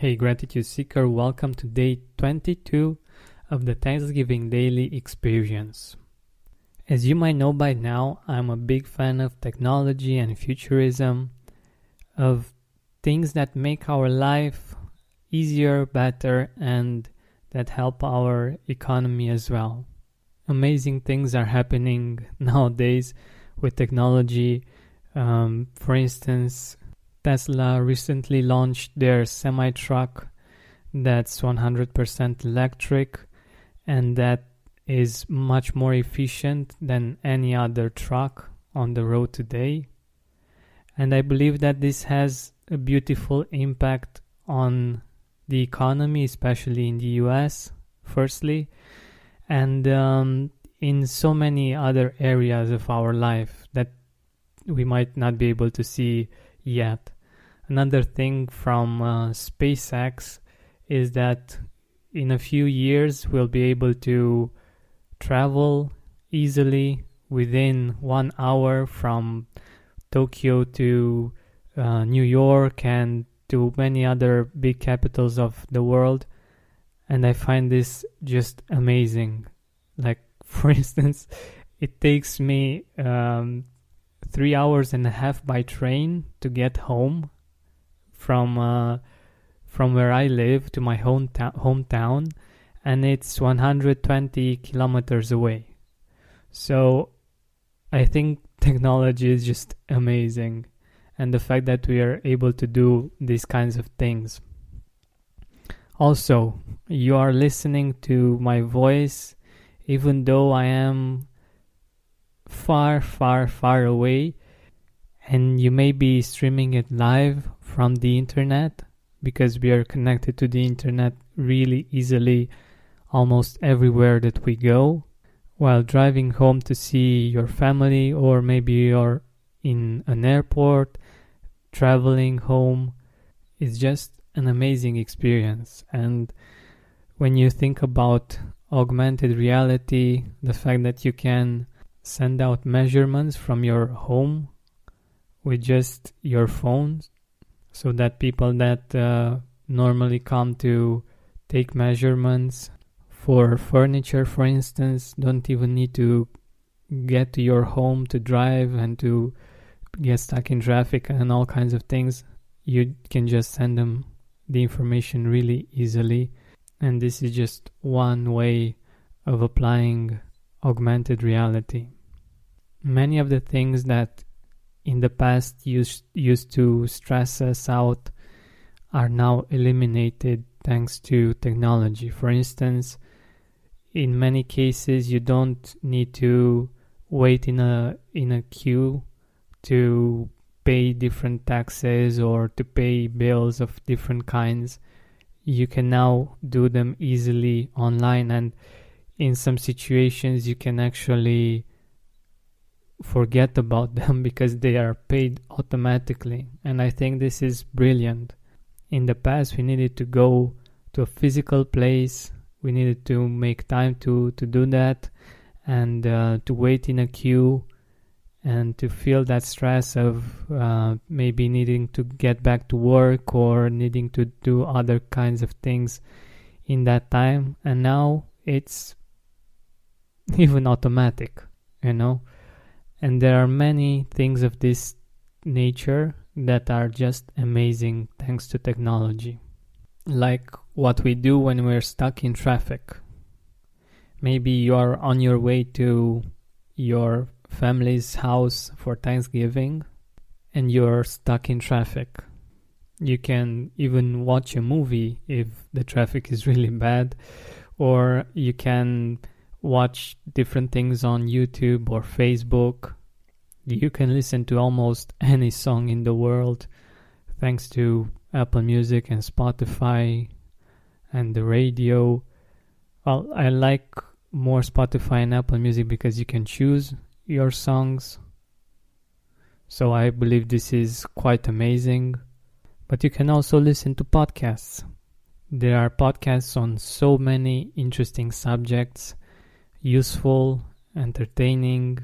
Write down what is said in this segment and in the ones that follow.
Hey, Gratitude Seeker, welcome to day 22 of the Thanksgiving Daily Experience. As you might know by now, I'm a big fan of technology and futurism, of things that make our life easier, better, and that help our economy as well. Amazing things are happening nowadays with technology. Um, for instance, Tesla recently launched their semi truck that's 100% electric and that is much more efficient than any other truck on the road today. And I believe that this has a beautiful impact on the economy, especially in the US, firstly, and um, in so many other areas of our life that we might not be able to see yet. Another thing from uh, SpaceX is that in a few years we'll be able to travel easily within one hour from Tokyo to uh, New York and to many other big capitals of the world. And I find this just amazing. Like, for instance, it takes me um, three hours and a half by train to get home from uh, from where I live to my hometown, hometown, and it's 120 kilometers away. So I think technology is just amazing, and the fact that we are able to do these kinds of things. Also, you are listening to my voice, even though I am far, far, far away, and you may be streaming it live from the internet because we are connected to the internet really easily almost everywhere that we go. While driving home to see your family, or maybe you're in an airport, traveling home, it's just an amazing experience. And when you think about augmented reality, the fact that you can send out measurements from your home with just your phone so that people that uh, normally come to take measurements for furniture for instance don't even need to get to your home to drive and to get stuck in traffic and all kinds of things. You can just send them the information really easily. And this is just one way of applying augmented reality many of the things that in the past used, used to stress us out are now eliminated thanks to technology. For instance, in many cases you don't need to wait in a in a queue to pay different taxes or to pay bills of different kinds. You can now do them easily online and in some situations you can actually forget about them because they are paid automatically. And I think this is brilliant. In the past, we needed to go to a physical place, we needed to make time to, to do that, and uh, to wait in a queue and to feel that stress of uh, maybe needing to get back to work or needing to do other kinds of things in that time. And now it's even automatic, you know and there are many things of this nature that are just amazing thanks to technology. Like what we do when we're stuck in traffic. Maybe you are on your way to your family's house for Thanksgiving and you're stuck in traffic. You can even watch a movie if the traffic is really bad, or you can watch different things on YouTube or Facebook. You can listen to almost any song in the world thanks to Apple Music and Spotify and the radio. Well, I like more Spotify and Apple Music because you can choose your songs. So I believe this is quite amazing. But you can also listen to podcasts. There are podcasts on so many interesting subjects useful, entertaining,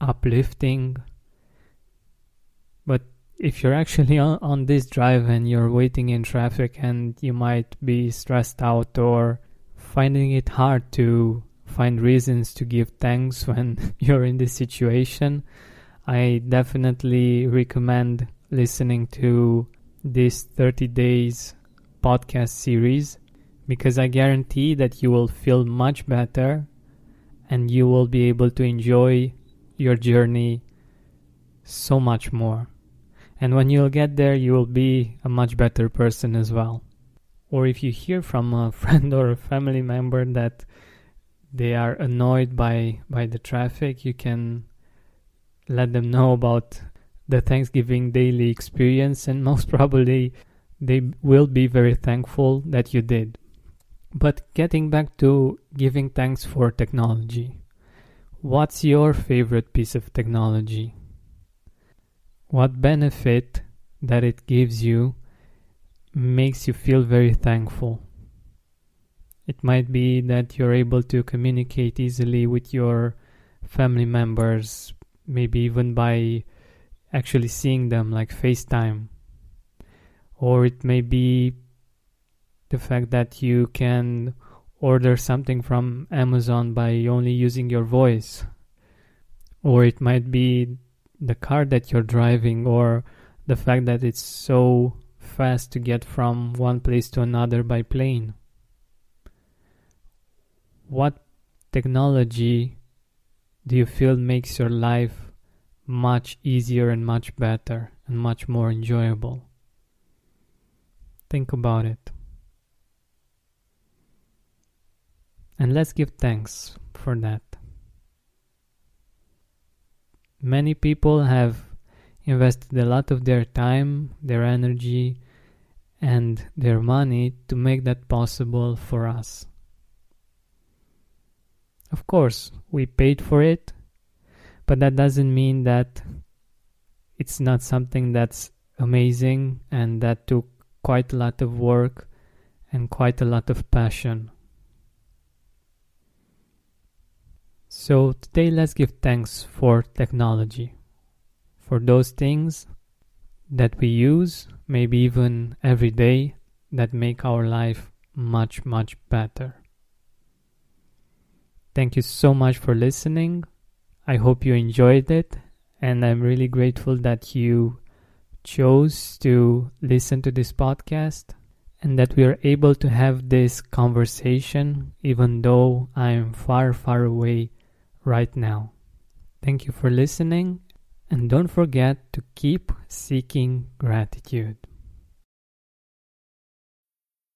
uplifting. But if you're actually on, on this drive and you're waiting in traffic and you might be stressed out or finding it hard to find reasons to give thanks when you're in this situation, I definitely recommend listening to this 30 days podcast series because I guarantee that you will feel much better and you will be able to enjoy your journey so much more. And when you'll get there, you will be a much better person as well. Or if you hear from a friend or a family member that they are annoyed by, by the traffic, you can let them know about the Thanksgiving daily experience, and most probably they will be very thankful that you did. But getting back to giving thanks for technology, what's your favorite piece of technology? What benefit that it gives you makes you feel very thankful? It might be that you're able to communicate easily with your family members, maybe even by actually seeing them, like FaceTime. Or it may be the fact that you can order something from Amazon by only using your voice. Or it might be the car that you're driving or the fact that it's so fast to get from one place to another by plane. What technology do you feel makes your life much easier and much better and much more enjoyable? Think about it. And let's give thanks for that. Many people have invested a lot of their time, their energy, and their money to make that possible for us. Of course, we paid for it, but that doesn't mean that it's not something that's amazing and that took quite a lot of work and quite a lot of passion. So today let's give thanks for technology, for those things that we use, maybe even every day, that make our life much, much better. Thank you so much for listening. I hope you enjoyed it, and I'm really grateful that you chose to listen to this podcast and that we are able to have this conversation even though I'm far, far away right now. Thank you for listening, and don't forget to keep seeking gratitude.